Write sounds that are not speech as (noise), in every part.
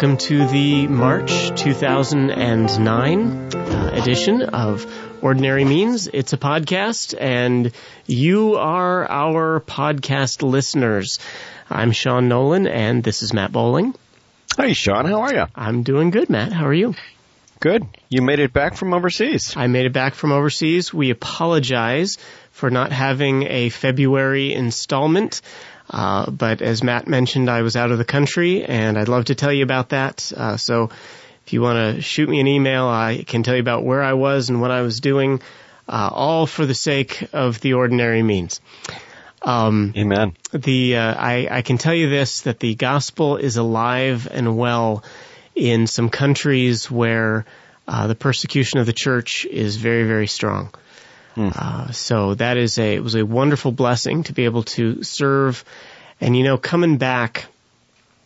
welcome to the March 2009 uh, edition of Ordinary Means. It's a podcast, and you are our podcast listeners. I'm Sean Nolan, and this is Matt Bowling. Hey, Sean, how are you? I'm doing good, Matt. How are you? Good. You made it back from overseas. I made it back from overseas. We apologize for not having a February installment. Uh, but as Matt mentioned, I was out of the country, and I'd love to tell you about that. Uh, so if you want to shoot me an email, I can tell you about where I was and what I was doing, uh, all for the sake of the ordinary means. Um, Amen. The uh, I, I can tell you this that the gospel is alive and well in some countries where uh, the persecution of the church is very very strong. Hmm. Uh, so that is a it was a wonderful blessing to be able to serve, and you know coming back,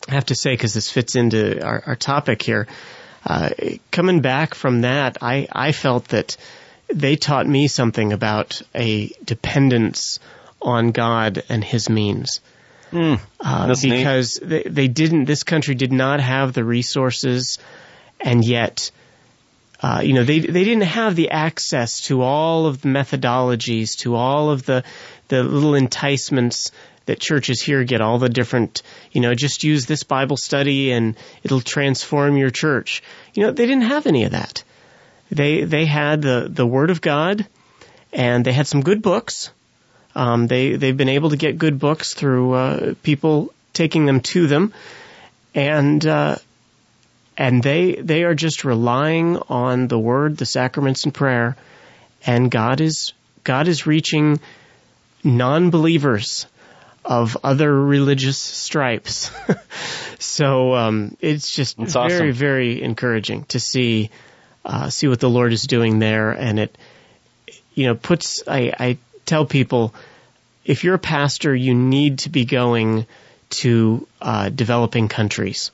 I have to say because this fits into our, our topic here. Uh, coming back from that, I I felt that they taught me something about a dependence on God and His means. Mm, uh, because they, they, didn't. This country did not have the resources, and yet uh, you know, they they didn't have the access to all of the methodologies, to all of the the little enticements that churches here get, all the different, you know, just use this Bible study and it'll transform your church. You know, they didn't have any of that. They they had the the Word of God, and they had some good books. Um, they they've been able to get good books through uh, people taking them to them, and uh, and they they are just relying on the word, the sacraments, and prayer, and God is God is reaching non-believers of other religious stripes. (laughs) so um, it's just That's very awesome. very encouraging to see uh, see what the Lord is doing there, and it you know puts I, I tell people if you're a pastor, you need to be going to uh, developing countries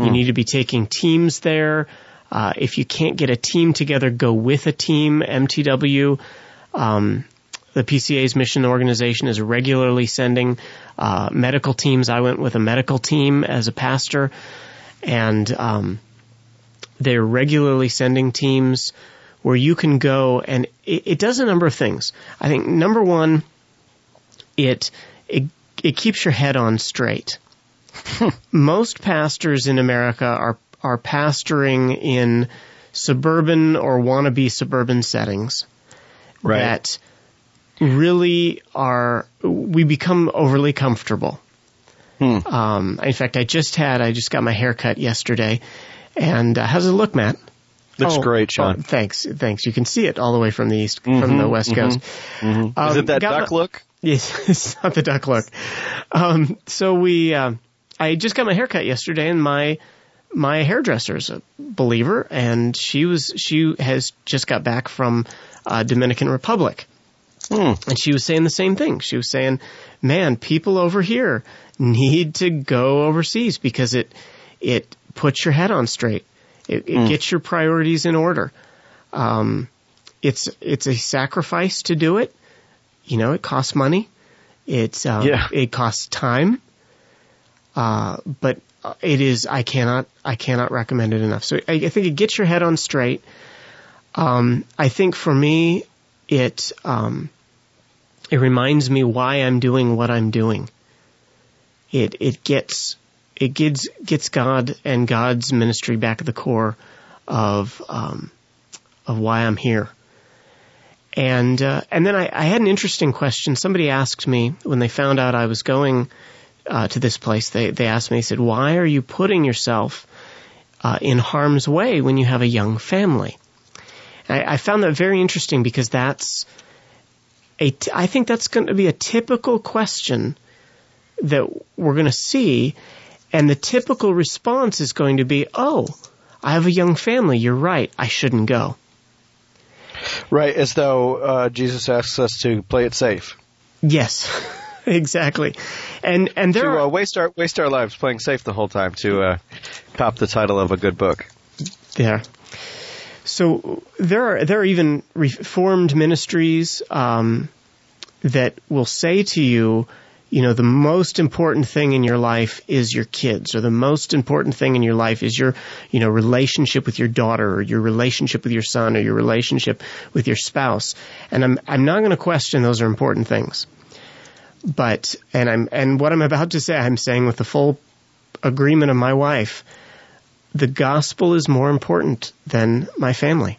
you hmm. need to be taking teams there. Uh, if you can't get a team together, go with a team. MTW, um, the PCA's mission organization is regularly sending uh, medical teams. I went with a medical team as a pastor, and um, they're regularly sending teams where you can go, and it, it does a number of things. I think number one, it it it keeps your head on straight. (laughs) Most pastors in America are are pastoring in suburban or wannabe suburban settings right. that really are we become overly comfortable. Hmm. Um, in fact, I just had I just got my hair cut yesterday, and uh, how's it look, Matt? Looks oh, great, Sean. Oh, thanks, thanks. You can see it all the way from the east, mm-hmm, from the west mm-hmm, coast. Mm-hmm. Um, Is it that duck my, look? (laughs) Yes, it's not the duck look. Um, so we. Uh, I just got my haircut yesterday, and my my hairdresser's a believer, and she was she has just got back from uh, Dominican Republic, hmm. and she was saying the same thing. She was saying, "Man, people over here need to go overseas because it it puts your head on straight. It, it hmm. gets your priorities in order. Um, it's it's a sacrifice to do it. You know, it costs money. It's um, yeah. it costs time. Uh, but it is, I cannot, I cannot recommend it enough. So I, I think it gets your head on straight. Um, I think for me, it, um, it reminds me why I'm doing what I'm doing. It, it gets, it gets, gets God and God's ministry back at the core of, um, of why I'm here. And, uh, and then I, I had an interesting question. Somebody asked me when they found out I was going uh, to this place, they they asked me, they said, "Why are you putting yourself uh, in harm's way when you have a young family?" I, I found that very interesting because that's a t- I think that's going to be a typical question that we're going to see, and the typical response is going to be, "Oh, I have a young family. You're right. I shouldn't go." Right, as though uh, Jesus asks us to play it safe. Yes. (laughs) (laughs) exactly. And and there to are, uh, waste our waste our lives playing safe the whole time to uh, cop the title of a good book. Yeah. So there are there are even reformed ministries um, that will say to you, you know, the most important thing in your life is your kids, or the most important thing in your life is your, you know, relationship with your daughter, or your relationship with your son, or your relationship with your spouse. And I'm, I'm not going to question those are important things. But, and I'm, and what I'm about to say, I'm saying with the full agreement of my wife, the gospel is more important than my family.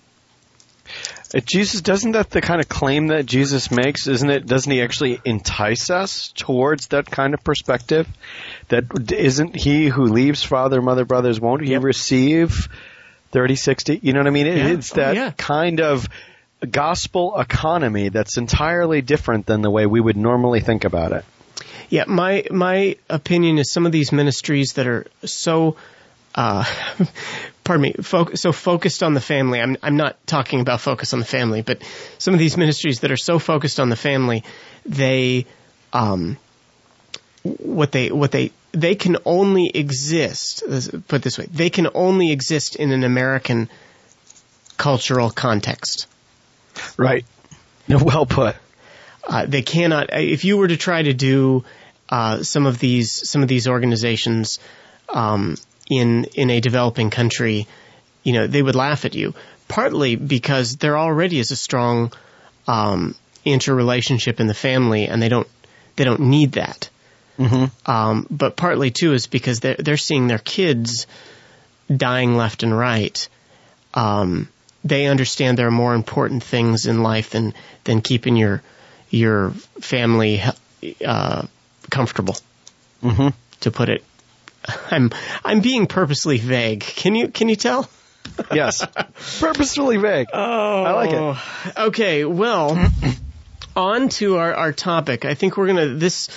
Jesus doesn't that the kind of claim that Jesus makes, isn't it? Doesn't he actually entice us towards that kind of perspective? That isn't he who leaves father, mother, brothers, won't he Yep. receive 30, 60? You know what I mean? It- Yeah. It's Oh, that yeah. kind of gospel economy that's entirely different than the way we would normally think about it. Yeah, my my opinion is some of these ministries that are so, uh, (laughs) pardon me, fo- so focused on the family. I'm I'm not talking about focus on the family, but some of these ministries that are so focused on the family, they, um, what they what they they can only exist. Put this way, they can only exist in an American cultural context. Right. (laughs) Well put. Uh, they cannot. If you were to try to do uh, some of these some of these organizations um, in in a developing country, you know, they would laugh at you. Partly because there already is a strong um, interrelationship in the family, and they don't they don't need that. Um, but partly too is because they're they're seeing their kids dying left and right. Um, they understand there are more important things in life than than keeping your your family uh, comfortable. Mm-hmm. To put it, I'm I'm being purposely vague. Can you can you tell? Yes. (laughs) Purposefully vague. Oh, I like it. Okay, well, (clears throat) on to our, our topic. I think we're gonna this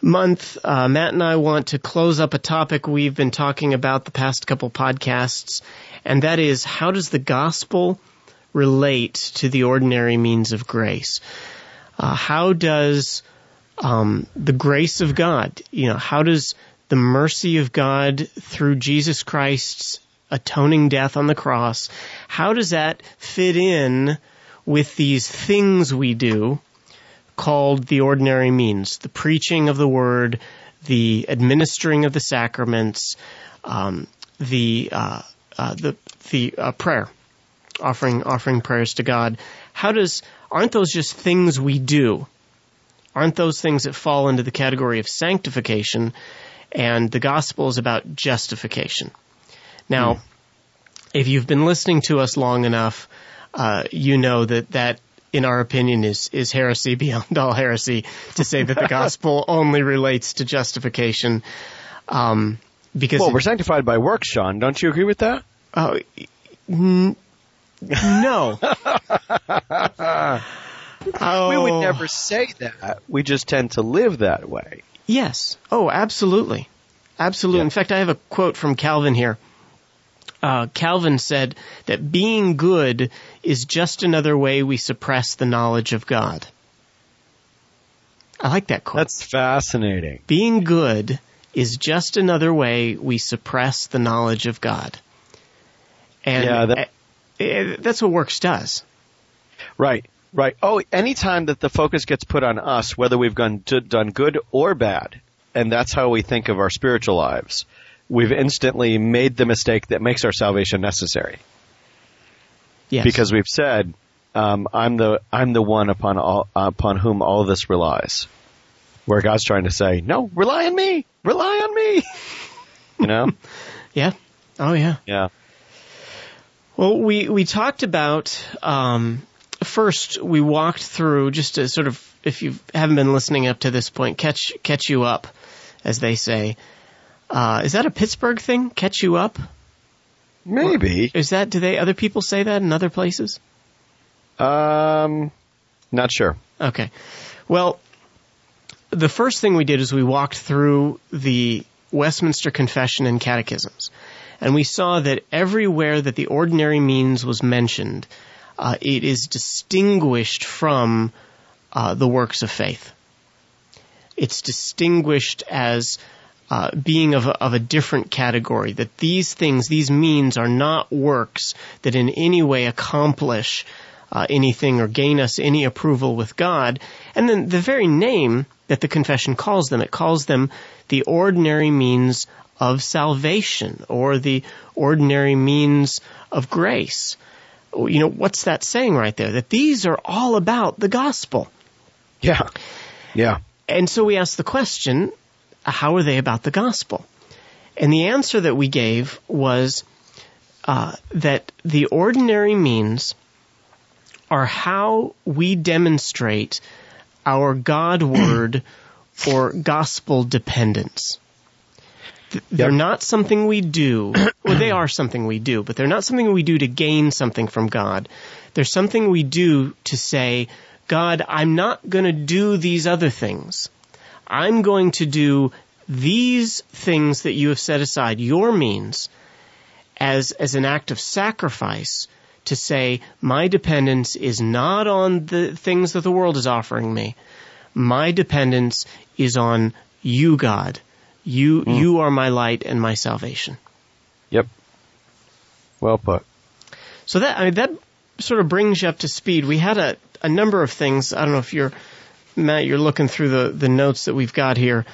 month. Uh, Matt and I want to close up a topic we've been talking about the past couple podcasts, and that is how does the gospel relate to the ordinary means of grace? Uh, how does um, the grace of God, you know, how does the mercy of God through Jesus Christ's atoning death on the cross, how does that fit in with these things we do called the ordinary means? The preaching of the word, the administering of the sacraments, um, the uh, uh, the the uh, prayer, offering offering prayers to God. How does aren't those just things we do? Aren't those things that fall into the category of sanctification? And the gospel is about justification. Now, if you've been listening to us long enough, uh, you know that that, in our opinion, is is heresy (laughs) beyond all heresy to say that the gospel (laughs) only relates to justification. Um, because Well, we're sanctified by works, Sean. Don't you agree with that? Oh, n- no. oh, (laughs) We would never say that. We just tend to live that way. Yes. Oh, absolutely. Absolutely. Yeah. In fact, I have a quote from Calvin here. Uh, Calvin said that being good is just another way we suppress the knowledge of God. I like that quote. That's fascinating. being good is just another way we suppress the knowledge of God. And Yeah, that- eh, eh, that's what works does. Right, right. Oh, anytime that the focus gets put on us, whether we've gone, d- done good or bad, and that's how we think of our spiritual lives, we've instantly made the mistake that makes our salvation necessary. Yes. Because we've said, um, "I'm the I'm the one upon all upon whom all this relies." Where God's trying to say, "No, rely on me, rely on me." (laughs) you know? (laughs) yeah. Oh yeah. Yeah. Well, we, we talked about, um, first we walked through just to sort of, if you haven't been listening up to this point, catch, catch you up, as they say. Uh, is that a Pittsburgh thing? Catch you up? Maybe. Is that, do they, other people say that in other places? Um, not sure. Okay. Well, the first thing we did is we walked through the Westminster Confession and Catechisms. And we saw that everywhere that the ordinary means was mentioned, uh, it is distinguished from uh, the works of faith. It's distinguished as uh, being of a, of a different category. That these things, these means, are not works that in any way accomplish uh, anything or gain us any approval with God. And then the very name that the confession calls them. It calls them the ordinary means of salvation or the ordinary means of grace. You know, what's that saying right there? That these are all about the gospel. Yeah. Yeah. And so we asked the question, how are they about the gospel? And the answer that we gave was uh, that the ordinary means are how we demonstrate our God word (clears throat) or gospel dependence. They're not something we do. (clears throat) well, they are something we do, but they're not something we do to gain something from God. They're something we do to say, God, I'm not going to do these other things. I'm going to do these things that you have set aside, your means, as, as an act of sacrifice to say, my dependence is not on the things that the world is offering me. My dependence is on you, God. You, mm. you are my light and my salvation. Yep. Well put. So that, I mean, that sort of brings you up to speed. We had a, a number of things. I don't know if you're, Matt, you're looking through the, the notes that we've got here.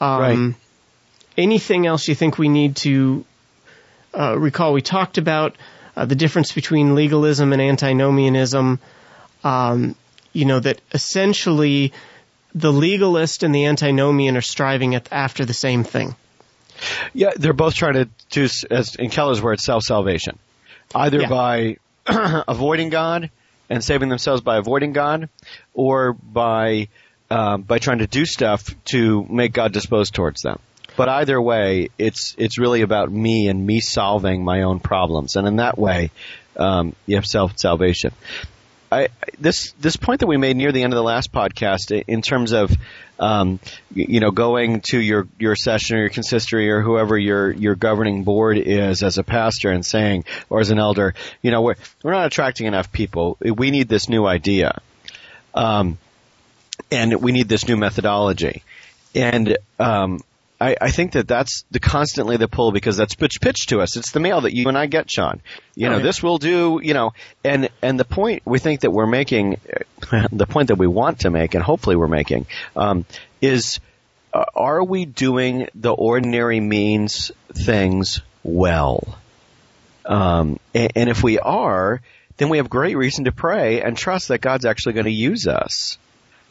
Um, right. Anything else you think we need to uh, recall? We talked about uh, the difference between legalism and antinomianism. Um, you know that essentially the legalist and the antinomian are striving at, after the same thing. Yeah, they're both trying to do, as in Keller's words, self salvation, either yeah. by (clears throat) avoiding God and saving themselves by avoiding God, or by um, by trying to do stuff to make God disposed towards them. But either way, it's it's really about me and me solving my own problems, and in that way, um, you have self salvation. I, this this point that we made near the end of the last podcast, in terms of um, you know going to your your session or your consistory or whoever your your governing board is as a pastor and saying or as an elder, you know we're we're not attracting enough people. We need this new idea. Um, and we need this new methodology. And um, I, I, think that that's the constantly the pull because that's pitched pitched to us. It's the mail that you and I get, Sean. You know, this will do. You know, and and the point we think that we're making, (laughs) the point that we want to make, and hopefully we're making, um, is uh, are we doing the ordinary means things well? Um, and, and if we are, then we have great reason to pray and trust that God's actually going to use us.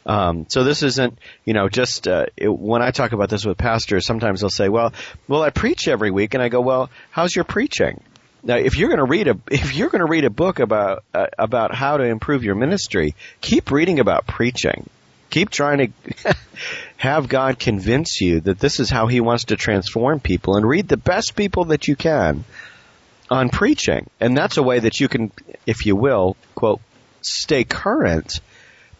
Um, so this isn't, you know, just uh, it, when I talk about this with pastors, sometimes they'll say, "Well, well, I preach every week," and I go, "Well, how's your preaching?" Now, if you're going to read a (laughs) if you're going to read a book about uh, about how to improve your ministry, keep reading about preaching. Keep trying to (laughs) have God convince you that this is how He wants to transform people, and read the best people that you can on preaching. And that's a way that you can, if you will, quote, stay current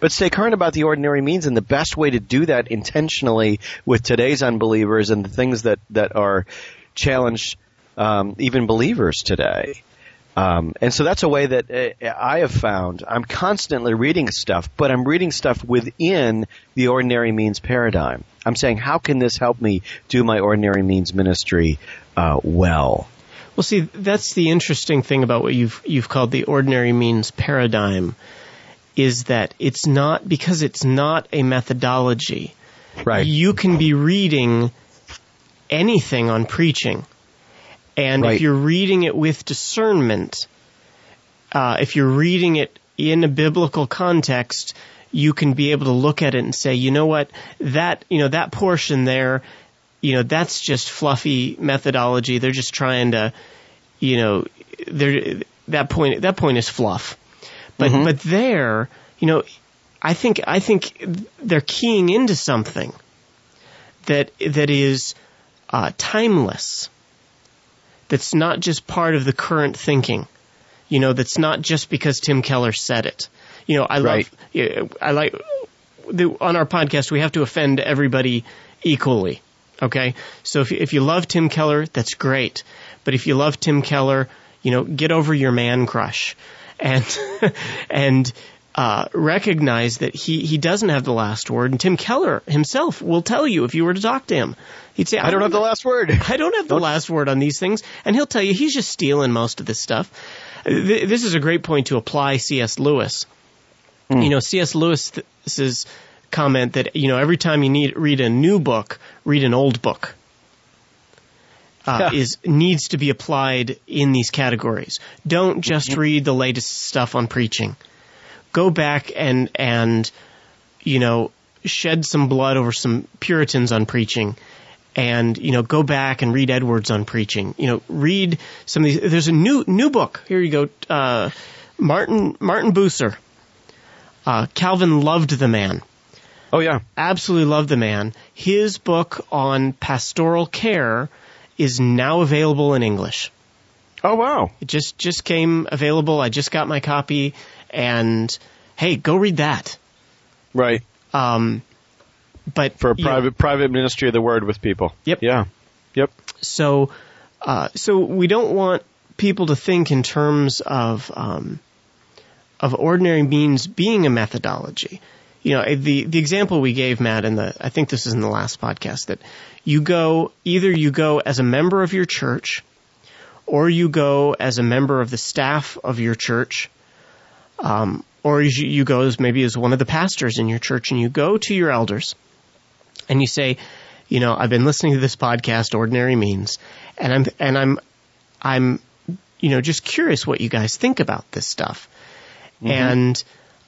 but stay current about the ordinary means, and the best way to do that intentionally with today's unbelievers and the things that that are challenged um, even believers today. Um, and so that's a way that uh, I have found. I'm constantly reading stuff, but I'm reading stuff within the ordinary means paradigm. I'm saying, how can this help me do my ordinary means ministry uh, well? Well, see, that's the interesting thing about what you've you've called the ordinary means paradigm is that it's not because it's not a methodology. Right. You can be reading anything on preaching. And right. if you're reading it with discernment, uh, if you're reading it in a biblical context, you can be able to look at it and say, you know what, that, you know, that portion there, you know, that's just fluffy methodology. They're just trying to, you know, they're, that point, that point is fluff. But mm-hmm. but there, you know, I think I think they're keying into something that that is uh, timeless. That's not just part of the current thinking. You know, that's not just because Tim Keller said it. You know, I right. love. I like the, on our podcast. We have to offend everybody equally. Okay, so if if you love Tim Keller, that's great. But if you love Tim Keller, you know, get over your man crush and (laughs) and uh, recognize that he he doesn't have the last word. And Tim Keller himself will tell you if you were to talk to him, he'd say, "I, I don't have the last word. (laughs) I don't have the last word on these things," and he'll tell you he's just stealing most of this stuff. This is a great point to apply C.S. Lewis. Mm. You know, C.S. Lewis's comment that you know every time you need read a new book, read an old book. Uh, Yeah. Is needs to be applied in these categories. Don't just Mm-hmm. read the latest stuff on preaching. Go back and and you know shed some blood over some Puritans on preaching, and you know go back and read Edwards on preaching. You know read some of these. There's a new new book. Here you go. Uh, Martin Martin Bucer. Uh, Calvin loved the man. Oh yeah. Absolutely loved the man. His book on pastoral care is now available in English. Oh wow. It just just came available. I just got my copy, and hey, go read that. Right. Um, but For a you know, private private ministry of the word with people. Yep. Yeah. Yep. so uh, so we don't want people to think in terms of um, of ordinary means being a methodology. You know, the the example we gave Matt in the I think this is in the last podcast that you go either you go as a member of your church or you go as a member of the staff of your church um, or you, you go as maybe as one of the pastors in your church and you go to your elders and you say, you know, I've been listening to this podcast, Ordinary Means, and I'm and I'm I'm you know just curious what you guys think about this stuff, and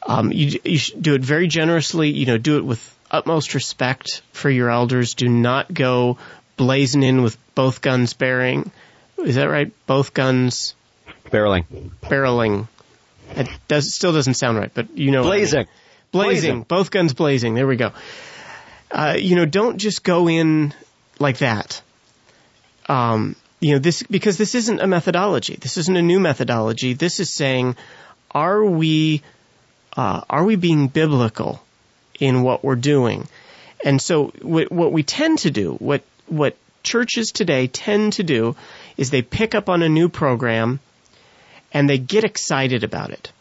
um, you you should do it very generously. You know, do it with utmost respect for your elders. Do not go blazing in with both guns bearing. Is that right? Both guns Barreling. barreling. It does still doesn't sound right, but you know what I mean. Blazing. blazing, Blazing. both guns blazing. There we go. Uh, you know, don't just go in like that. Um, you know, this because this isn't a methodology. This isn't a new methodology. This is saying, are we uh, are we being biblical in what we're doing? And so, what, what we tend to do, what what churches today tend to do, is they pick up on a new program and they get excited about it.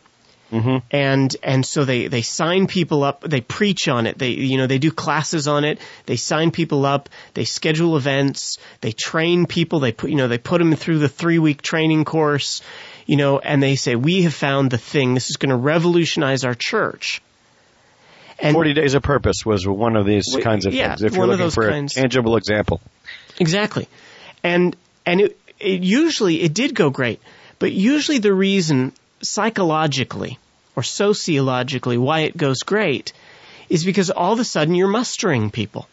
And and so they they sign people up they preach on it. They you know they do classes on it. They sign people up. They schedule events. They train people. They put you know they put them through the 3 week training course you know and they say we have found the thing this is going to revolutionize our church and Forty Days of Purpose was one of these kinds of yeah, things. If you're looking those for kinds. a tangible example. Exactly. And and it, it usually it did go great, but usually the reason psychologically or sociologically why it goes great is because all of a sudden you're mustering people.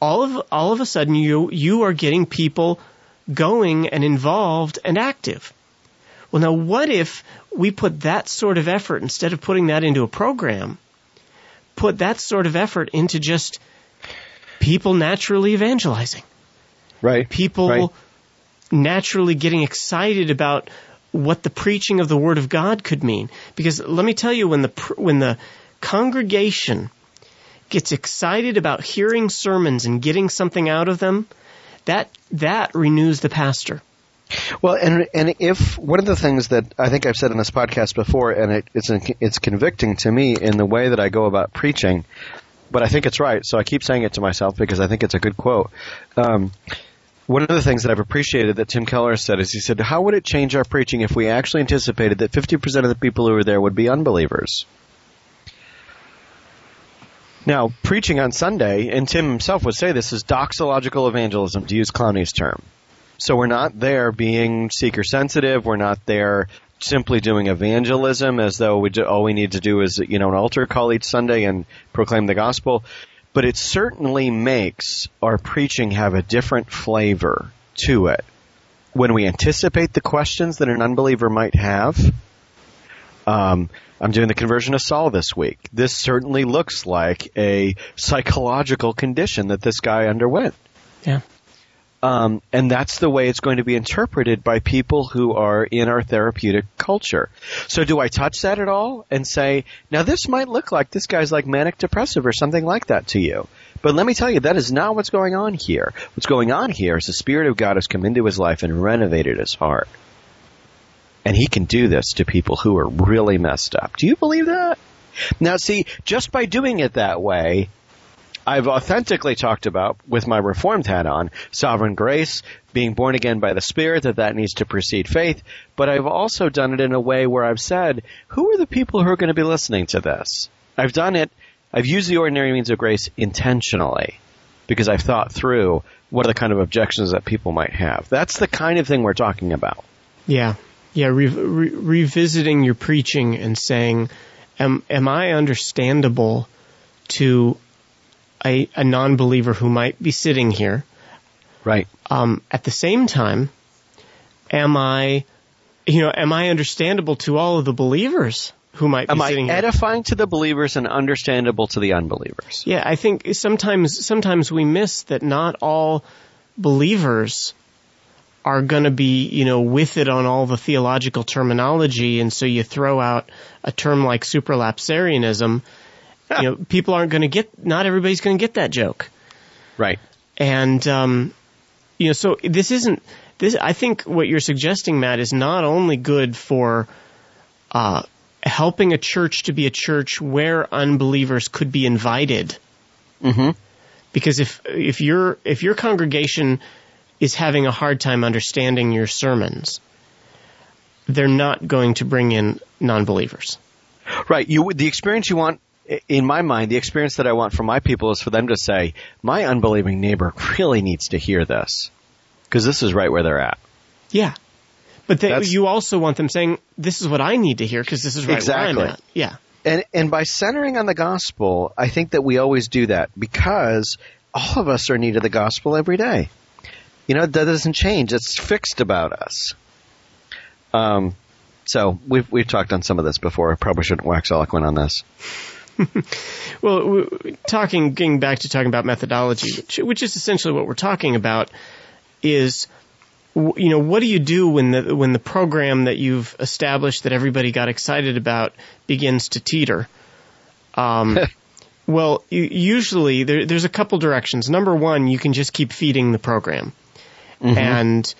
All of all of a sudden you you are getting people going and involved and active. Well now what if we put that sort of effort instead of putting that into a program, put that sort of effort into just people naturally evangelizing Right. people Right. naturally getting excited about what the preaching of the word of God could mean. Because let me tell you, when the when the congregation gets excited about hearing sermons and getting something out of them, that that renews the pastor. Well, and and if one of the things that I think I've said in this podcast before, and it, it's it's convicting to me in the way that I go about preaching, but I think it's right, so I keep saying it to myself because I think it's a good quote. Um, one of the things that I've appreciated that Tim Keller said is he said, "How would it change our preaching if we actually anticipated that 50% of the people who were there would be unbelievers?" Now, preaching on Sunday, and Tim himself would say this is doxological evangelism, to use Clowney's term. So we're not there being seeker sensitive. We're not there simply doing evangelism as though we do, all we need to do is you know an altar call each Sunday and proclaim the gospel. But it certainly makes our preaching have a different flavor to it when we anticipate the questions that an unbeliever might have. Um, I'm doing the conversion of Saul this week. This certainly looks like a psychological condition that this guy underwent. Yeah. Um, and that's the way it's going to be interpreted by people who are in our therapeutic culture. So do I touch that at all and say, now this might look like this guy's like manic depressive or something like that to you. But let me tell you, that is not what's going on here. What's going on here is the Spirit of God has come into his life and renovated his heart. And he can do this to people who are really messed up. Do you believe that? Now see, just by doing it that way, I've authentically talked about, with my reformed hat on, sovereign grace, being born again by the Spirit, that that needs to precede faith, but I've also done it in a way where I've said, who are the people who are going to be listening to this? I've done it I've used the ordinary means of grace intentionally because I've thought through what are the kind of objections that people might have. That's the kind of thing we're talking about. Yeah. Yeah. Re- re- revisiting your preaching and saying, am, am I understandable to a, a non-believer who might be sitting here? Right. Um, at the same time, am I, you know, am I understandable to all of the believers who might be Am I sitting here? edifying to the believers and understandable to the unbelievers? Yeah, I think sometimes sometimes we miss that not all believers are going to be, you know, with it on all the theological terminology, and so you throw out a term like supralapsarianism. (laughs) You know, people aren't going to get. Not everybody's going to get that joke, Right. and um, you know, so this isn't. This I think what you're suggesting, Matt, is not only good for uh, helping a church to be a church where unbelievers could be invited Mm-hmm. because if if your if your congregation is having a hard time understanding your sermons, they're not going to bring in non-believers. Right. You the experience you want in my mind, the experience that I want for my people is for them to say, "My unbelieving neighbor really needs to hear this." Because this is right where they're at. Yeah, but they, you also want them saying, "This is what I need to hear because this is right Exactly. where I'm at." Yeah, And and by centering on the gospel, I think that we always do that because all of us are in need of the gospel every day. You know, that doesn't change. It's fixed about us. Um, so we've we've talked on some of this before. I probably shouldn't wax eloquent on this. (laughs) Well, talking, getting back to talking about methodology, which, which is essentially what we're talking about, is you know what do you do when the when the program that you've established that everybody got excited about begins to teeter? Um, (laughs) well, usually there, there's a couple directions. Number one, you can just keep feeding the program, and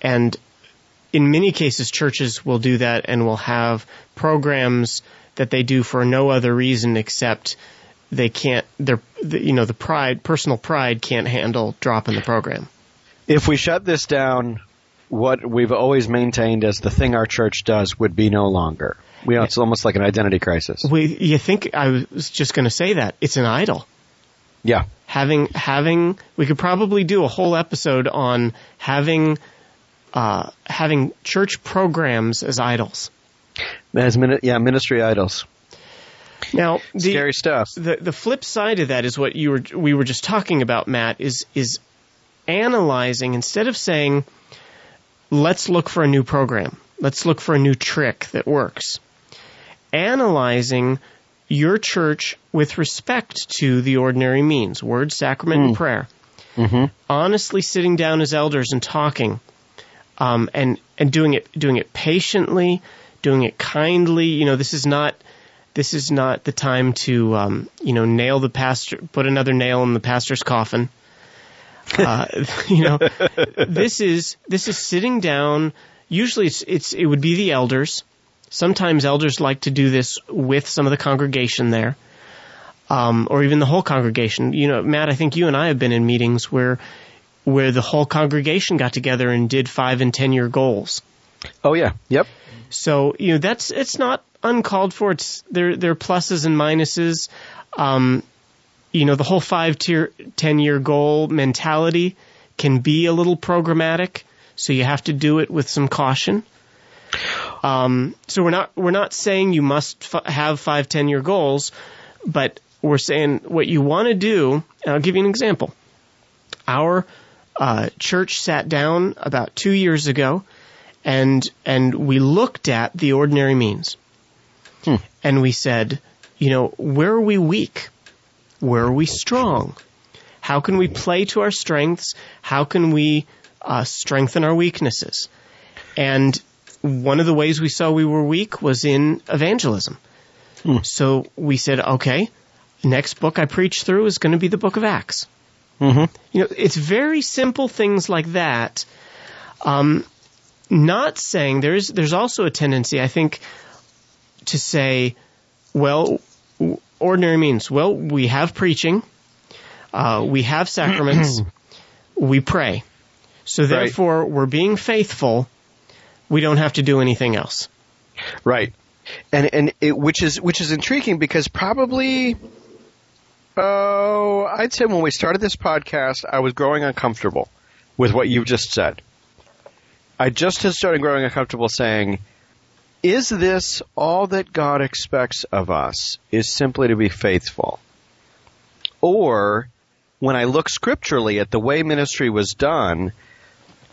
and in many cases, churches will do that and will have programs that they do for no other reason except they can't. Their, you know, the pride, personal pride, can't handle dropping the program. If we shut this down, what we've always maintained as the thing our church does would be no longer. We it's almost like an identity crisis. We, you think I was just going to say that it's an idol. Yeah. Having having we could probably do a whole episode on having uh, having church programs as idols. As mini- yeah, ministry idols. Now, the, Scary stuff. the the flip side of that is what you were we were just talking about, Matt. Is is analyzing instead of saying, "Let's look for a new program. Let's look for a new trick that works." Analyzing your church with respect to the ordinary means, word, sacrament, and prayer. Honestly, sitting down as elders and talking, um, and and doing it doing it patiently, doing it kindly. You know, this is not this is not the time to um, you know nail the pastor, put another nail in the pastor's coffin. Uh, (laughs) you know, this is this is sitting down. Usually, it's it's it would be the elders. Sometimes elders like to do this with some of the congregation there, um, or even the whole congregation. You know, Matt, I think you and I have been in meetings where where the whole congregation got together and did five and ten year goals. Oh yeah. Yep. So you know that's it's not uncalled for. It's there there are pluses and minuses. Um, you know the whole five tier ten year goal mentality can be a little programmatic, so you have to do it with some caution. Um, so we're not we're not saying you must f- have five ten year goals, but we're saying what you want to do. And I'll give you an example. Our uh, church sat down about two years ago and and we looked at the ordinary means, and we said, you know, where are we weak? Where are we strong? How can we play to our strengths? How can we uh, strengthen our weaknesses? And one of the ways we saw we were weak was in evangelism. So we said, okay, next book I preach through is going to be the book of Acts. Mm-hmm. You know, it's very simple things like that. Um, not saying there's there's also a tendency, I think, to say, well, ordinary means. Well, we have preaching, uh, we have sacraments, (clears throat) we pray. So Right. therefore, we're being faithful. We don't have to do anything else. Right. And and it, which is which is intriguing because probably Oh, I'd say when we started this podcast, I was growing uncomfortable with what you just said. I just had started growing uncomfortable saying, is this all that God expects of us is simply to be faithful? Or when I look scripturally at the way ministry was done,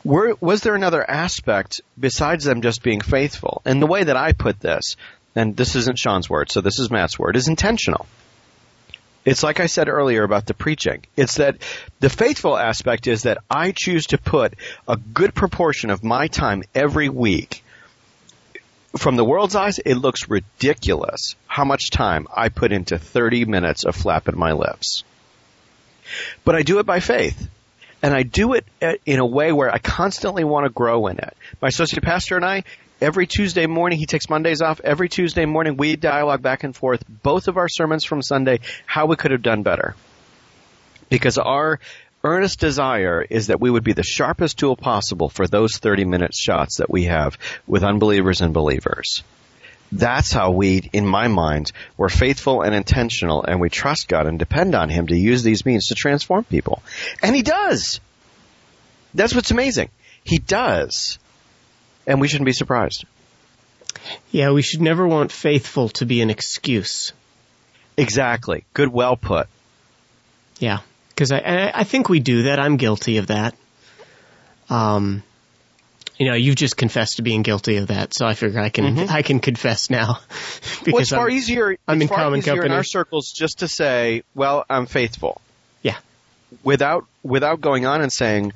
were, was there another aspect besides them just being faithful? And the way that I put this, and this isn't Sean's word, so this is Matt's word, is intentional. It's like I said earlier about the preaching. It's that the faithful aspect is that I choose to put a good proportion of my time every week. From the world's eyes, it looks ridiculous how much time I put into 30 minutes of flapping my lips. But I do it by faith. And I do it uh, in a way where I constantly want to grow in it. My associate pastor and I, every Tuesday morning, he takes Mondays off. Every Tuesday morning, we dialogue back and forth both of our sermons from Sunday, how we could have done better. Because our earnest desire is that we would be the sharpest tool possible for those 30 minute shots that we have with unbelievers and believers. That's how we, in my mind, were faithful and intentional and we trust God and depend on Him to use these means to transform people. And He does! That's what's amazing. He does. And we shouldn't be surprised. Yeah, we should never want faithful to be an excuse. Exactly. Good, well put. Yeah, because I, I think we do that. I'm guilty of that. Um, you know, you've just confessed to being guilty of that, so I figure I can mm-hmm. I can confess now. (laughs) because well, it's far I'm, easier. I'm in common company. in our circles just to say, "Well, I'm faithful." Yeah. Without without going on and saying,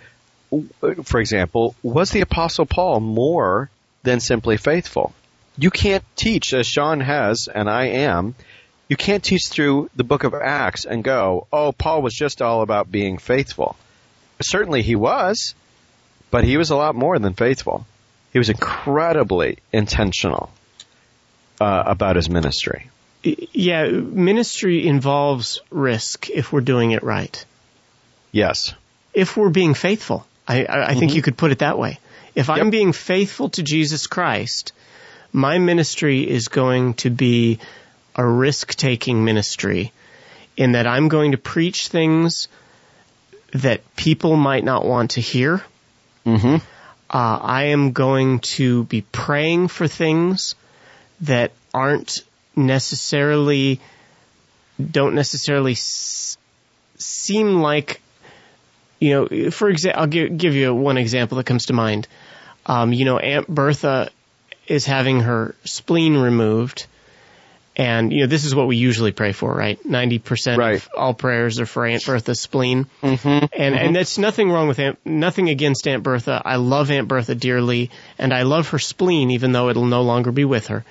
for example, was the Apostle Paul more than simply faithful? You can't teach, as Sean has, and I am, you can't teach through the book of Acts and go, oh, Paul was just all about being faithful. Certainly he was, but he was a lot more than faithful. He was incredibly intentional uh, about his ministry. Yeah, ministry involves risk if we're doing it right. Yes. If we're being faithful. I, I, think mm-hmm. you could put it that way. If yep. I'm being faithful to Jesus Christ, my ministry is going to be a risk taking ministry in that I'm going to preach things that people might not want to hear. Mm-hmm. Uh, I am going to be praying for things that aren't necessarily, don't necessarily s- seem like you know, for example, I'll give, give you one example that comes to mind. Um, you know, Aunt Bertha is having her spleen removed. And, you know, this is what we usually pray for, right? 90% right. of all prayers are for Aunt Bertha's spleen. Mm-hmm. And, mm-hmm. and that's nothing wrong with Aunt, nothing against Aunt Bertha. I love Aunt Bertha dearly and I love her spleen even though it'll no longer be with her.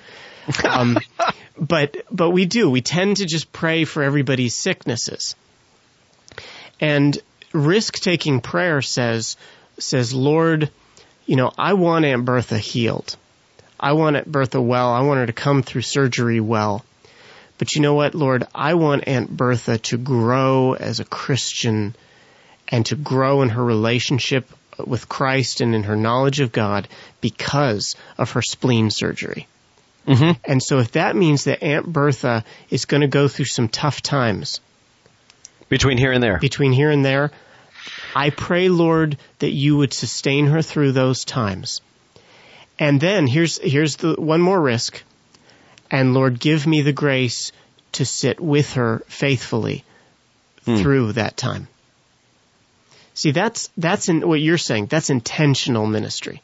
Um, (laughs) but, but we do. We tend to just pray for everybody's sicknesses. And risk taking prayer says, says, Lord, you know, I want Aunt Bertha healed. I want Aunt Bertha well. I want her to come through surgery well. But you know what, Lord? I want Aunt Bertha to grow as a Christian and to grow in her relationship with Christ and in her knowledge of God because of her spleen surgery. Mm-hmm. And so if that means that Aunt Bertha is going to go through some tough times, between here and there. Between here and there. I pray, Lord, that you would sustain her through those times. And then here's, here's the one more risk. And Lord, give me the grace to sit with her faithfully hmm. through that time. See, that's, that's in what you're saying. That's intentional ministry.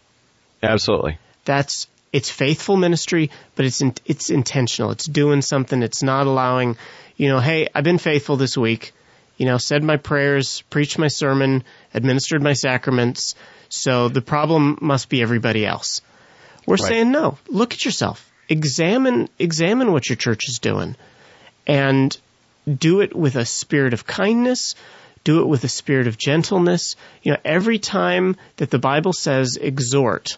Absolutely. That's, it's faithful ministry, but it's, in, it's intentional. It's doing something. It's not allowing, you know, hey, I've been faithful this week you know, said my prayers, preached my sermon, administered my sacraments. So the problem must be everybody else. We're right. saying no. Look at yourself. Examine examine what your church is doing, and do it with a spirit of kindness. Do it with a spirit of gentleness. You know, every time that the Bible says exhort,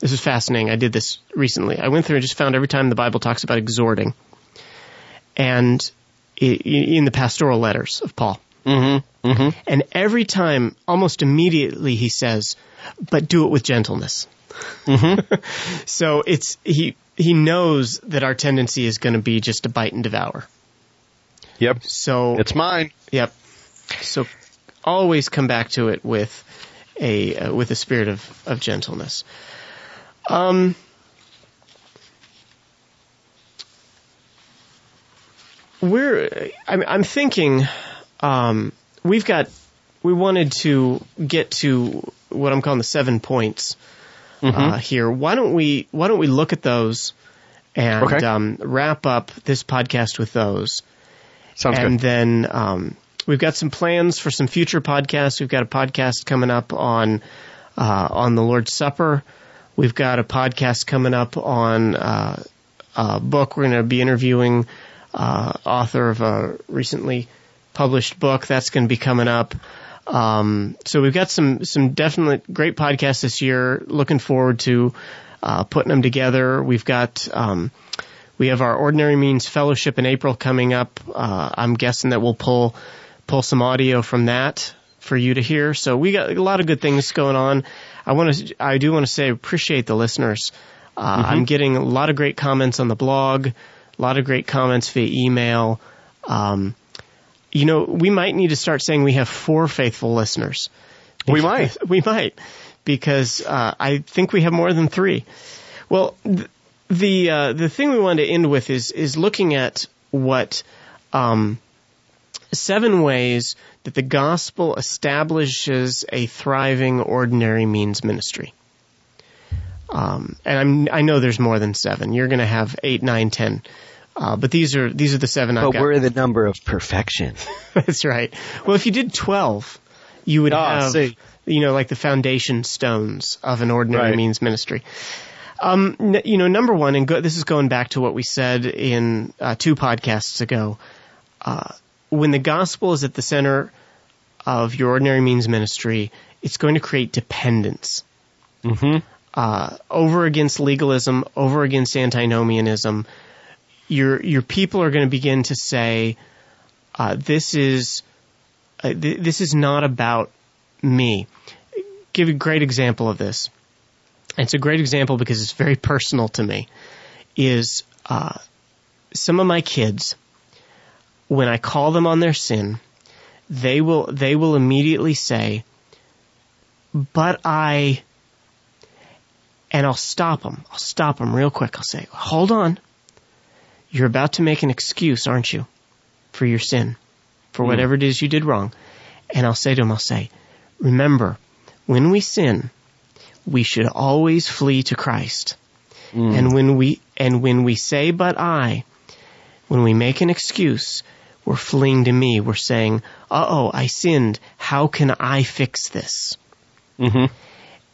this is fascinating. I did this recently. I went through and just found every time the Bible talks about exhorting, and in the pastoral letters of Paul. Mm-hmm. Mm-hmm. And every time, almost immediately, he says, "But do it with gentleness." Mm-hmm. (laughs) so it's he he knows that our tendency is going to be just to bite and devour. Yep. So It's mine. Yep. So always come back to it with a uh, with a spirit of of gentleness. Um. We're. I'm, I'm thinking. Um, we've got. We wanted to get to what I'm calling the seven points uh, here. Why don't we? Why don't we look at those and Okay. um, wrap up this podcast with those? Sounds and good. then um, we've got some plans for some future podcasts. We've got a podcast coming up on uh, on the Lord's Supper. We've got a podcast coming up on uh, a book. We're going to be interviewing uh, author of a recently published book. That's going to be coming up. Um, so we've got some some definite great podcasts this year. Looking forward to uh, putting them together. We've got um, we have our Ordinary Means Fellowship in April coming up. Uh, I'm guessing that we'll pull pull some audio from that for you to hear. So we got a lot of good things going on. I want to I do want to say appreciate the listeners. Uh, I'm getting a lot of great comments on the blog, a lot of great comments via email. Um, you know, we might need to start saying we have four faithful listeners. We might. (laughs) We might, because uh, I think we have more than three. Well, th- the uh, the thing we wanted to end with is is looking at what um, seven ways that the gospel establishes a thriving ordinary means ministry. Um, and I'm I know there's more than seven. You're going to have eight, nine, ten. Uh, but these are these are the seven But we're the number of perfection. (laughs) That's right. Well, if you did 12, you would Ah, have, see. you know, like the foundation stones of an ordinary Right. means ministry. Um, n- you know, number one, and go, this is going back to what we said in uh, two podcasts ago. Uh, when the gospel is at the center of your ordinary means ministry, it's going to create dependence Mm-hmm. Uh, over against legalism, over against antinomianism. Your your people are going to begin to say, uh, "This is uh, th- this is not about me." Give a great example of this. It's a great example because it's very personal to me. Is uh, some of my kids, when I call them on their sin, they will they will immediately say, "But I." and I'll stop them. I'll stop them real quick. I'll say, hold on. You're about to make an excuse, aren't you? For your sin. For whatever it is you did wrong. And I'll say to them, I'll say, remember, when we sin, we should always flee to Christ. And when we, and when we say, but I, when we make an excuse, we're fleeing to me. We're saying, uh oh, I sinned. How can I fix this? Mm-hmm.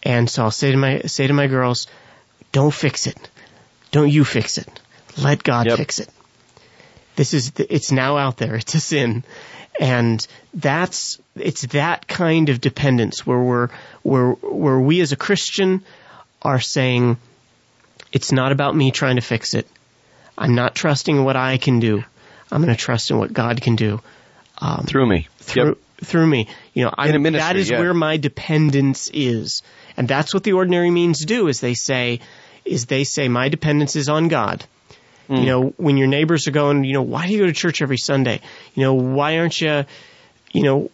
And so I'll say to my say to my girls, "Don't fix it. Don't you fix it. Let God Yep. fix it. This is the, it's now out there. It's a sin." And that's it's that kind of dependence where we're where where we as a Christian are saying it's not about me trying to fix it. I'm not trusting what I can do. I'm going to trust in what God can do um, Through me. through Yep. through me. You know, I, ministry, that is yeah. where my dependence is, and that's what the ordinary means do. Is they say, is they say my dependence is on God. Hmm. You know, when your neighbors are going, you know, why do you go to church every Sunday? You know, why aren't you, you know,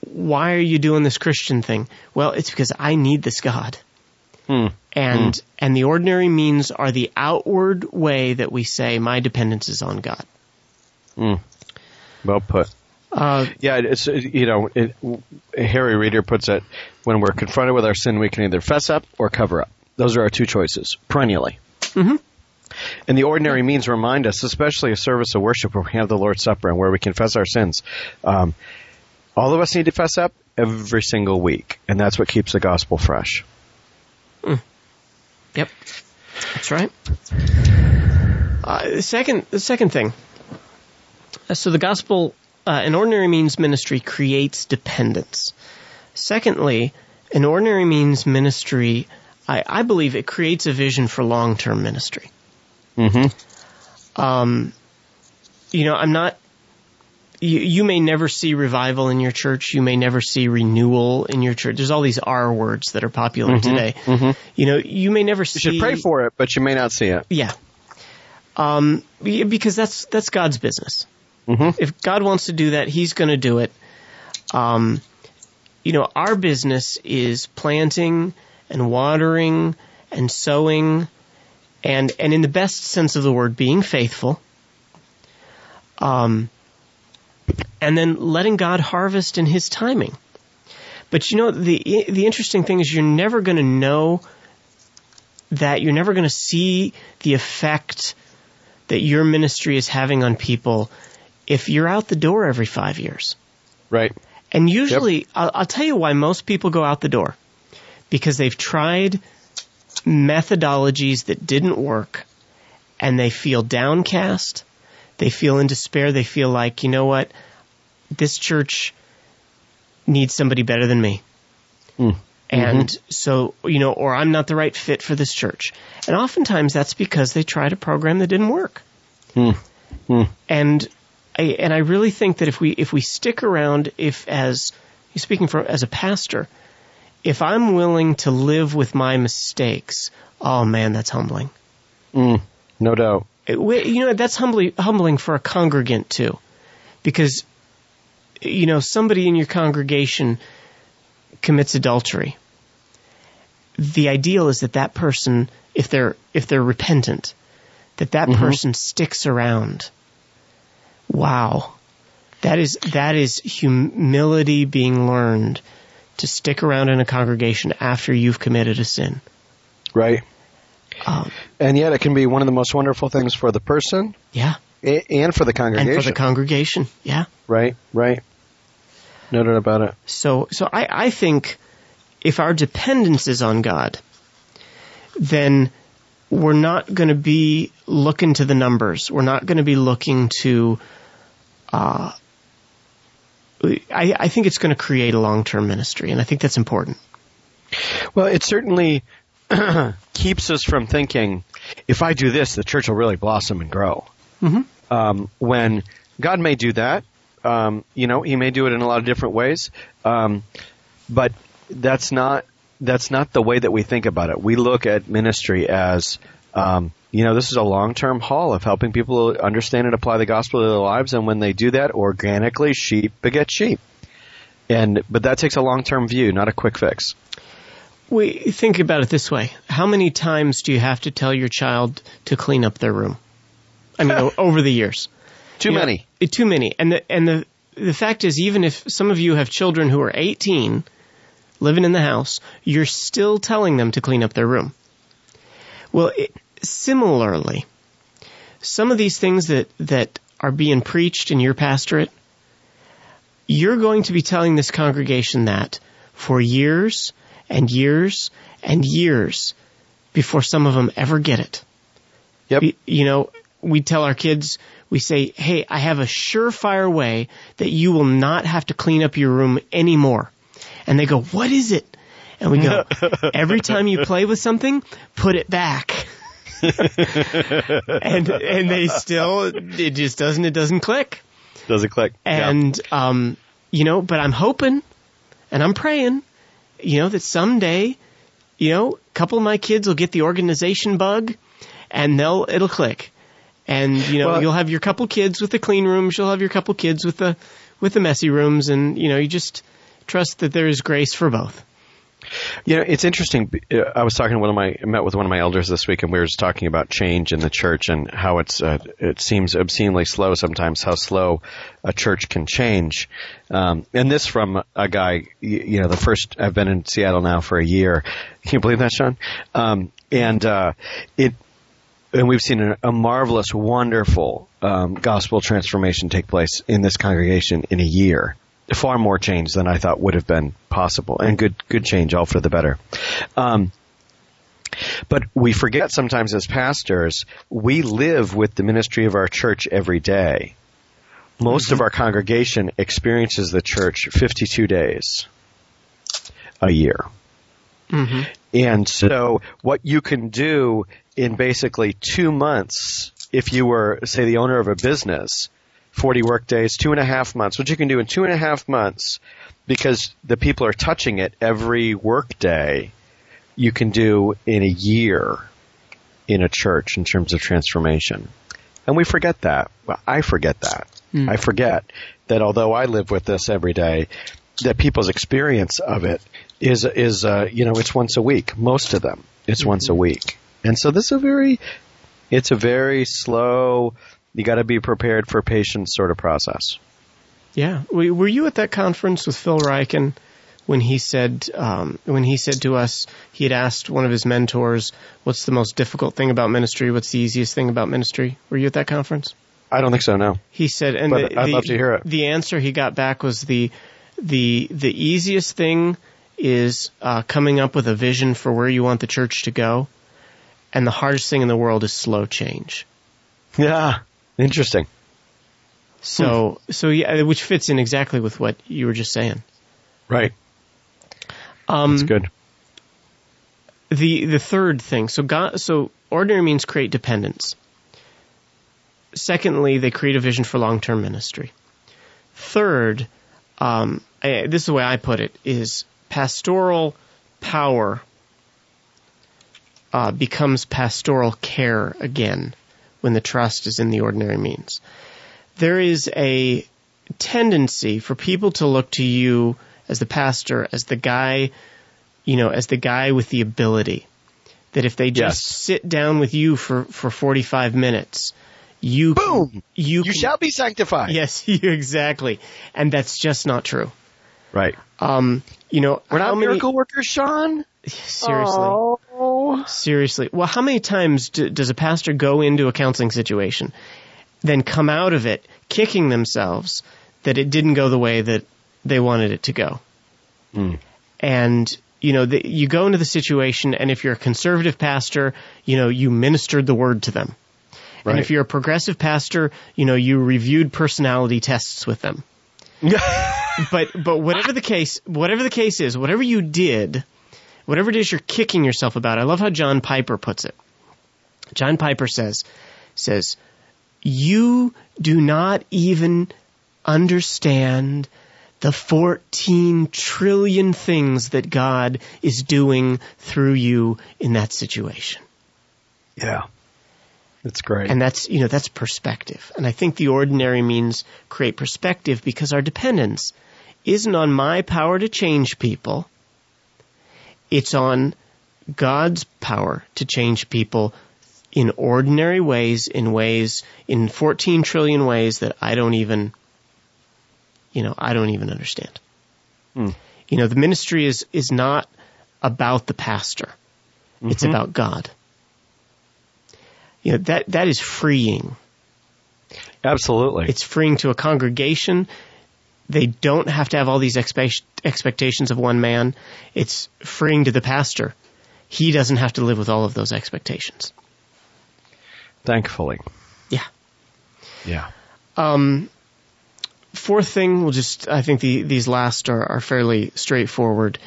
why are you doing this Christian thing? Well, it's because I need this God. Hmm. And and the ordinary means are the outward way that we say my dependence is on God. Well put. Uh, Yeah, it's you know, it, Harry Reeder puts it when we're confronted with our sin, we can either fess up or cover up. Those are our two choices perennially. Mm-hmm. And the ordinary means remind us, especially a service of worship where we have the Lord's Supper and where we confess our sins. Um, all of us need to fess up every single week, and that's what keeps the gospel fresh. Yep, that's right. Uh, the second, the second thing. Uh, So the gospel, uh, an ordinary means ministry creates dependence. Secondly, an ordinary means ministry, I, I believe it creates a vision for long-term ministry. Mm-hmm. Um, you know, I'm not. You, you may never see revival in your church. You may never see renewal in your church. There's all these R words that are popular today. Mm-hmm. You know, you may never see. You should pray for it, but you may not see it. Yeah. Um, because that's that's God's business. Mhm. If God wants to do that, He's going to do it. Um, you know, our business is planting and watering and sowing and, and in the best sense of the word, being faithful. Um, and then letting God harvest in His timing. But you know, the, the interesting thing is you're never going to know that you're never going to see the effect that your ministry is having on people if you're out the door every five years. Right. And usually, I'll, I'll tell you why most people go out the door. Because they've tried methodologies that didn't work and they feel downcast. They feel in despair. They feel like, you know what? This church needs somebody better than me. Mm. And so, you know, or I'm not the right fit for this church. And oftentimes that's because they tried a program that didn't work. Hmm. And I, and I really think that if we, if we stick around, if as, speaking for, as a pastor, if I'm willing to live with my mistakes, oh man, that's humbling. Mm. No doubt. It, you know, that's humbly, humbling for a congregant too. Because, you know, somebody in your congregation commits adultery. The ideal is that that person, if they're, if they're repentant, that that person sticks around. Wow. That is, that is humility being learned to stick around in a congregation after you've committed a sin. Right. Um, And yet it can be one of the most wonderful things for the person yeah. and for the congregation. And for the congregation. Yeah. right. Right. No doubt about it. So, so I, I think if our dependence is on God, then we're not going to be looking to the numbers. We're not going to be looking to, uh, I, I think it's going to create a long-term ministry, and I think that's important. Well, it certainly (clears throat) keeps us from thinking, if I do this, the church will really blossom and grow. Mhm. Um, when God may do that, um, you know, He may do it in a lot of different ways, um, but that's not that's not the way that we think about it. We look at ministry as um, you know, this is a long-term haul of helping people understand and apply the gospel to their lives, and when they do that organically, sheep beget sheep. And but that takes a long-term view, not a quick fix. We think about it this way: How many times do you have to tell your child to clean up their room? I mean, (laughs) over the years. Too You many. uh, too many. And the and the the fact is, even if some of you have children who are 18, living in the house, you're still telling them to clean up their room. Well, it, similarly, some of these things that that are being preached in your pastorate, you're going to be telling this congregation that for years and years and years before some of them ever get it. Yep. We- you know, we tell our kids, we say, hey, I have a surefire way that you will not have to clean up your room anymore. And they go, what is it? And we go, (laughs) every time you play with something, put it back. (laughs) and, and they still, it just doesn't, it doesn't click. Does it click? And, um, you know, but I'm hoping and I'm praying, you know, that someday, you know, a couple of my kids will get the organization bug and they'll, it'll click. And, you know, Well- you'll have your couple kids with the clean rooms, you'll have your couple kids with the, with the messy rooms and, you know, you just trust that there is grace for both. You know, it's interesting. I was talking to one of my, met with one of my elders this week, and we were just talking about change in the church and how it's, uh, it seems obscenely slow sometimes. How slow a church can change. Um, and this from a guy, you, know, the first I've been in Seattle now for a year. Can you believe that, Sean? Um, and uh, it, and we've seen a, a marvelous, wonderful um, gospel transformation take place in this congregation in a year. Far more change than I thought would have been possible, and good, good change, all for the better. Um, but we forget sometimes as pastors, we live with the ministry of our church every day. Most of our congregation experiences the church 52 days a year. Mm-hmm. And so what you can do in basically two months, if you were, say, the owner of a business, 40 work days, two and a half months, what you can do in two and a half months, because the people are touching it every work day, you can do in a year in a church in terms of transformation. And we forget that. Well, I forget that. I forget that although I live with this every day, that people's experience of it is is uh, you know it's once a week. Most of them, it's once a week, and so this is a very it's a very slow. You got to be prepared for patience sort of process. Yeah. Were you at that conference with Phil Ryken when he said um, when he said to us he had asked one of his mentors, "What's the most difficult thing about ministry? What's the easiest thing about ministry?" Were you at that conference? I don't think so. No. He said, and the, I'd the- love to hear it. The answer he got back was the the the easiest thing is uh, coming up with a vision for where you want the church to go, and the hardest thing in the world is slow change. Yeah. Interesting. So Hmm. so yeah, which fits in exactly with what you were just saying. Right. Um, That's good. the the third thing so god so ordinary means create dependence secondly they create a vision for long-term ministry third um, I, this is the way i put it is pastoral power uh, becomes pastoral care again when the trust is in the ordinary means there is a tendency for people to look to you as the pastor as the guy you know, as the guy with the ability. That if they just Yes. sit down with you for, for 45 minutes, you Boom! you, You can- shall be sanctified. Yes, you (laughs) exactly. And that's just not true. Right. Um, you know, We're how not many, miracle workers, Sean. (laughs) seriously, Seriously. Well, how many times do, does a pastor go into a counseling situation, then come out of it kicking themselves that it didn't go the way that they wanted it to go? Hmm. And you know, the, you go into the situation, and if you're a conservative pastor, you know, you ministered the word to them. And if you're a progressive pastor, you know, you reviewed personality tests with them. (laughs) but but whatever the case, whatever the case is, whatever you did, whatever it is you're kicking yourself about. I love how John Piper puts it. John Piper says says you do not even understand the 14 trillion things that God is doing through you in that situation. yeah. That's great. And that's, you know, that's perspective. And I think the ordinary means create perspective because our dependence isn't on my power to change people. It's on God's power to change people in ordinary ways, in ways, in 14 trillion ways that I don't even, you know, I don't even understand. Hmm. You know, the ministry is, is not about the pastor. It's Mm-hmm. about God. You know, that, that is freeing. Absolutely. It's freeing to a congregation. They don't have to have all these expe- expectations of one man. It's freeing to the pastor. He doesn't have to live with all of those expectations. Thankfully. Yeah. Yeah. Um, fourth thing, we'll just, I think the, these last are, are fairly straightforward.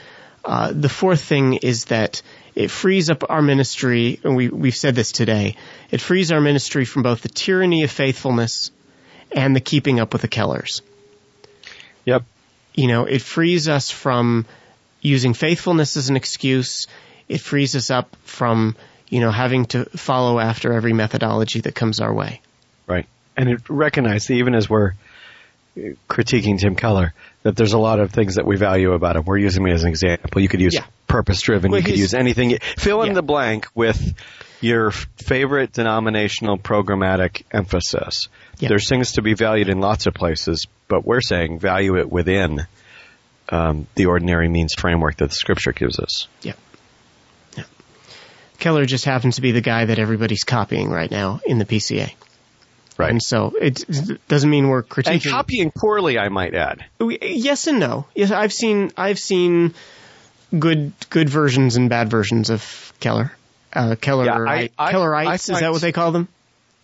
Uh, the fourth thing is that it frees up our ministry, and we, we've said this today, it frees our ministry from both the tyranny of faithfulness and the keeping up with the Kellers. Yep. You know, it frees us from using faithfulness as an excuse. It frees us up from, you know, having to follow after every methodology that comes our way. Right. And it recognizes that even as we're critiquing Tim Keller, that there's a lot of things that we value about him. We're using him as an example. You could use Yeah. purpose driven. Well, you could use anything. Fill in Yeah. the blank with your favorite denominational programmatic emphasis. Yeah. There's things to be valued in lots of places, but we're saying value it within um, the ordinary means framework that the scripture gives us. Yeah. Yeah. Keller just happens to be the guy that everybody's copying right now in the PCA. Right. And so it doesn't mean we're And copying poorly, I might add. Yes and no. Yes, I've seen I've seen good good versions and bad versions of Keller. Uh, Keller Yeah, I- I- Kellerites I is that what they call them?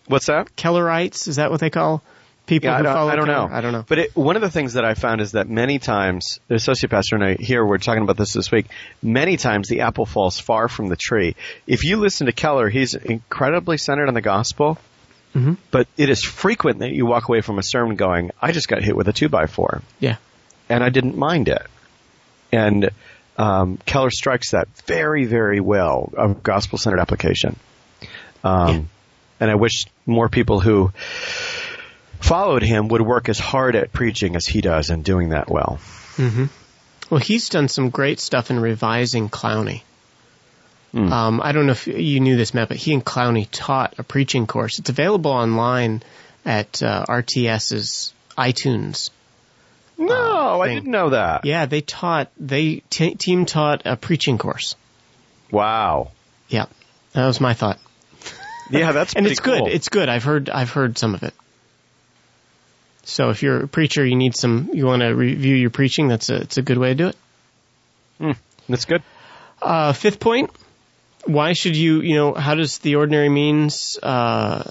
What's that? Kellerites is that what they call people Yeah, I who don't, follow I don't Keller? know. I don't know. But it, one of the things that I found is that many times, the associate pastor and I here, we're talking about this this week, many times the apple falls far from the tree. If you listen to Keller, he's incredibly centered on the gospel, Mhm. but it is frequent that you walk away from a sermon going, I just got hit with a two by four, Yeah. and I didn't mind it. And um, Keller strikes that very, very well of gospel centered application. Um, and I wish more people who followed him would work as hard at preaching as he does and doing that well. Mm-hmm. Well, he's done some great stuff in revising Clowney. Mm. Um, I don't know if you knew this, Matt, but he and Clowney taught a preaching course. It's available online at uh, RTS's iTunes. No, uh, I didn't know that. Yeah, they taught they t- team taught a preaching course. Wow. Yeah, that was my thought. Yeah, that's (laughs) pretty good. and it's cool. good. It's good. I've heard I've heard some of it. So if you're a preacher, you need some. You want to review your preaching. That's a it's a good way to do it. Mm, that's good. Uh, fifth point. Why should you? You know, how does the ordinary means uh,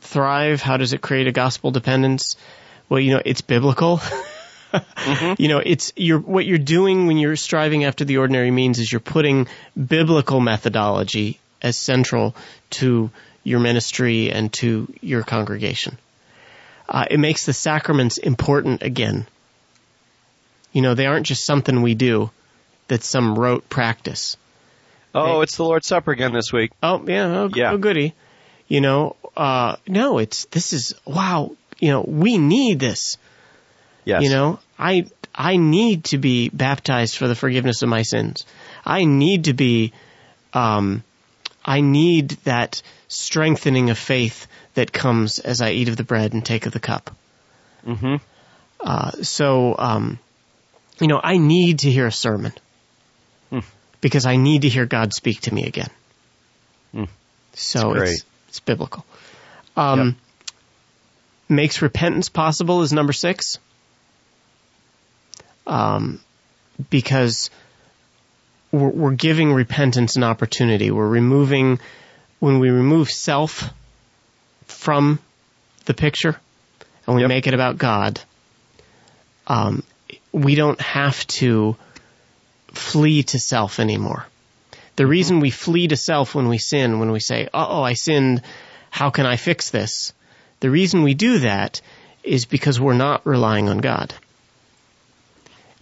thrive? How does it create a gospel dependence? Well, you know, it's biblical. (laughs) mm-hmm. You know, it's you're what you're doing when you're striving after the ordinary means is you're putting biblical methodology as central to your ministry and to your congregation. Uh, it makes the sacraments important again. You know, they aren't just something we do that's some rote practice. Oh, they, it's the Lord's Supper again this week. Oh, yeah, oh, yeah. oh goody. You know, uh, no, it's, this is, wow, you know, we need this. Yes. You know, I, I need to be baptized for the forgiveness of my sins. I need to be, um, I need that strengthening of faith that comes as I eat of the bread and take of the cup. Mm-hmm. Uh, so, um, you know, I need to hear a sermon. Because I need to hear God speak to me again. Mm. So it's, it's biblical. Um, yep. Makes repentance possible is number six. Um, because we're, we're giving repentance an opportunity. We're removing, when we remove self from the picture and we yep. make it about God, um, we don't have to flee to self anymore. The mm-hmm. reason we flee to self when we sin, when we say, oh, I sinned, how can I fix this? The reason we do that is because we're not relying on God.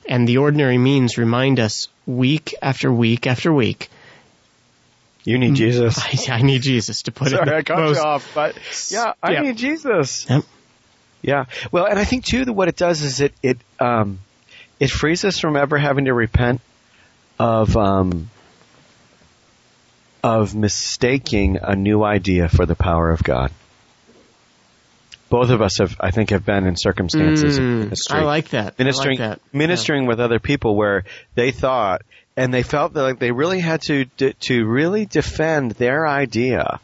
And the ordinary means remind us week after week after week you need Jesus. (laughs) I, I need Jesus to put Sorry, it. I cut most, you off, but yeah, I need Jesus. Yep. Yeah. Well, and I think too that what it does is it it um it frees us from ever having to repent of um of mistaking a new idea for the power of God. Both of us have, I think, have been in circumstances mm. I like that. Ministering, like that. ministering yeah. with other people where they thought and they felt that like they really had to to really defend their idea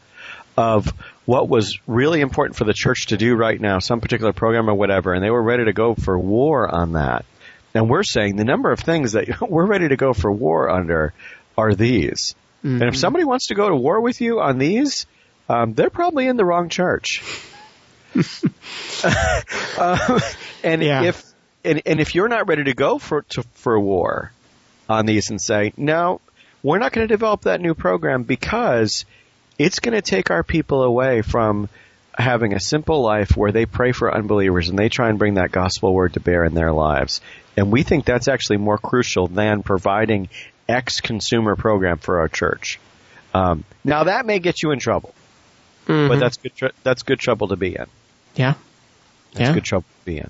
of what was really important for the church to do right now, some particular program or whatever, and they were ready to go for war on that. And we're saying the number of things that (laughs) we're ready to go for war under are these. Mm-hmm. And if mm-hmm. somebody wants to go to war with you on these, um, they're probably in the wrong church. uh, (laughs) (laughs) and yeah. if and, and if you're not ready to go for to, for war, on these and say, no, we're not going to develop that new program because it's going to take our people away from having a simple life where they pray for unbelievers and they try and bring that gospel word to bear in their lives. And we think that's actually more crucial than providing X consumer program for our church. Um, now that may get you in trouble, mm-hmm. but that's good. Tr- that's good trouble to be in. Yeah, that's yeah. good trouble to be in.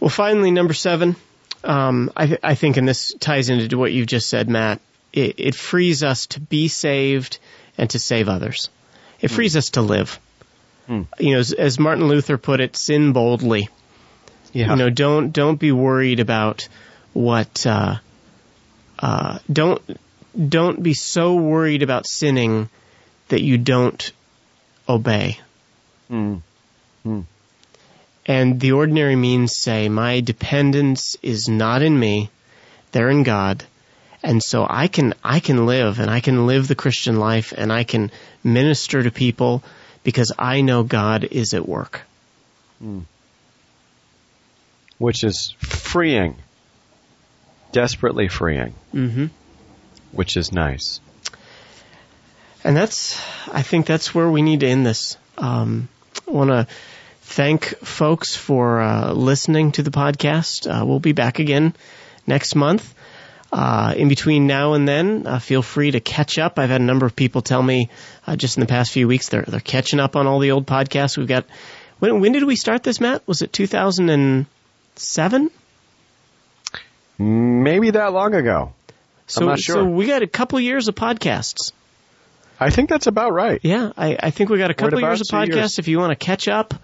Well, finally, number seven, um, I, th- I, think, and this ties into what you've just said, Matt, it, it, frees us to be saved and to save others. It mm. frees us to live. Mm. You know, as, as, Martin Luther put it, sin boldly. Yeah. You know, don't don't be worried about what. Uh, uh, don't don't be so worried about sinning that you don't obey. Mm. And the ordinary means say, my dependence is not in me, they're in God. And so I can, I can live and I can live the Christian life and I can minister to people because I know God is at work. Mm. Which is freeing. Desperately freeing. Mm-hmm. Which is nice. And that's, I think that's where we need to end this. Um, I want to thank folks for uh, listening to the podcast. Uh, we'll be back again next month. Uh, in between now and then, uh, feel free to catch up. I've had a number of people tell me uh, just in the past few weeks they're they're catching up on all the old podcasts. We've got when when did we start this, Matt? Was it 2007? Maybe that long ago. So, sure. so we got a couple years of podcasts. I think that's about right. Yeah, I, I think we got a couple years of podcasts. years. If you want to catch up,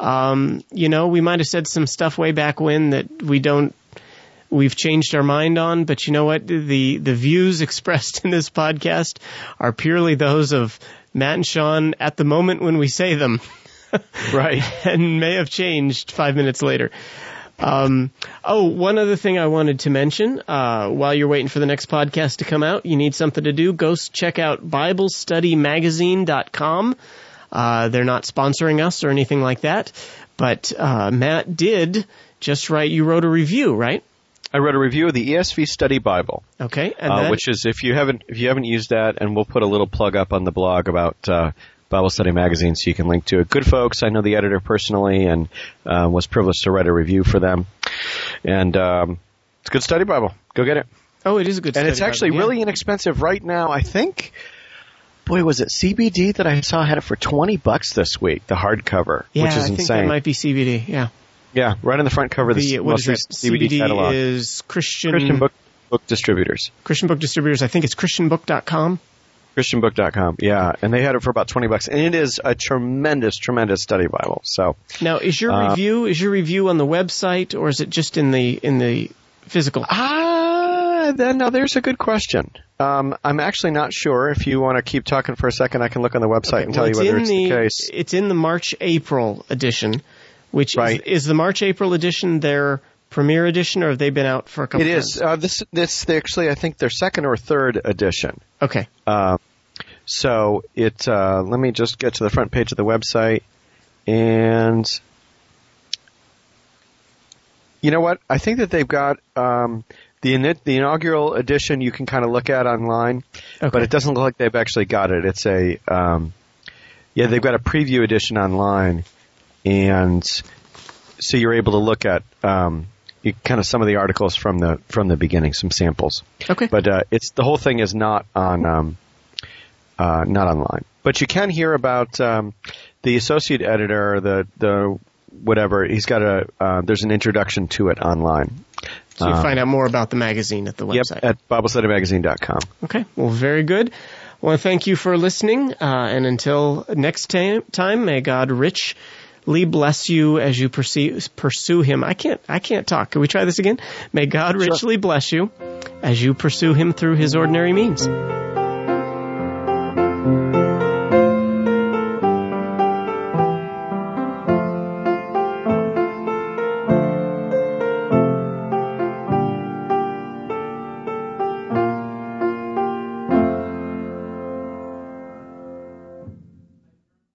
um, you know, we might have said some stuff way back when that we don't. We've changed our mind on, but you know what? The the views (laughs) expressed in this podcast are purely those of Matt and Sean at the moment when we say them, (laughs) Right. and may have changed five minutes later. Um, oh, one other thing I wanted to mention, uh, while you're waiting for the next podcast to come out, you need something to do, go check out BibleStudyMagazine.com. Uh, they're not sponsoring us or anything like that, but, uh, Matt did just write, you wrote a review, right? I read a review of the ESV Study Bible, Okay, and uh, which is if you haven't if you haven't used that, and we'll put a little plug up on the blog about uh, Bible Study Magazine, so you can link to it. Good folks, I know the editor personally, and uh, was privileged to write a review for them. And um, it's a good study Bible. Go get it. oh, it is a good study Bible. and it's actually Bible, yeah. really inexpensive right now. I think, boy, was it CBD that I saw had it for twenty bucks this week, the hardcover, yeah, which is I think insane. that might be CBD, yeah. Yeah, right on the front cover of the, The, most is recent CBD catalog. is Christian, Christian book book distributors. Christian Book Distributors. I think it's christianbook.com. ChristianBook.com. Yeah, and they had it for about twenty bucks, and it is a tremendous, tremendous study Bible. So Now, is your Uh, review is your review on the website or is it just in the in the physical? ah, then now there's a good question. Um, I'm actually not sure. If you want to keep talking for a second, I can look on the website and tell Well, you whether in it's the, case. It's in the March April edition, which Right. is, is the March April edition their premiere edition, or have they been out for a couple? It times? is. Uh, this this they actually I think their second or third edition. Okay. Uh, so it. Uh, let me just get to the front page of the website, and you know what? I think that they've got um, the the inaugural edition. You can kind of look at online, Okay. but it doesn't look like they've actually got it. It's a um, yeah, they've got a preview edition online, and so you're able to look at um, you, kind of some of the articles from the from the beginning, some samples. Okay. But uh, it's the whole thing is not on um, uh, not online. But you can hear about um, the associate editor, the the whatever. He's got a uh, there's an introduction to it online. so you uh, find out more about the magazine at the website. Yep, at BibleStudyMagazine.com. Okay. Well, very good. I want to thank you for listening, uh, and until next ta- time, may God richly bless you as you pursue, pursue Him. I can't, I can't talk. Can we try this again? May God richly bless you as you pursue Him through His ordinary means.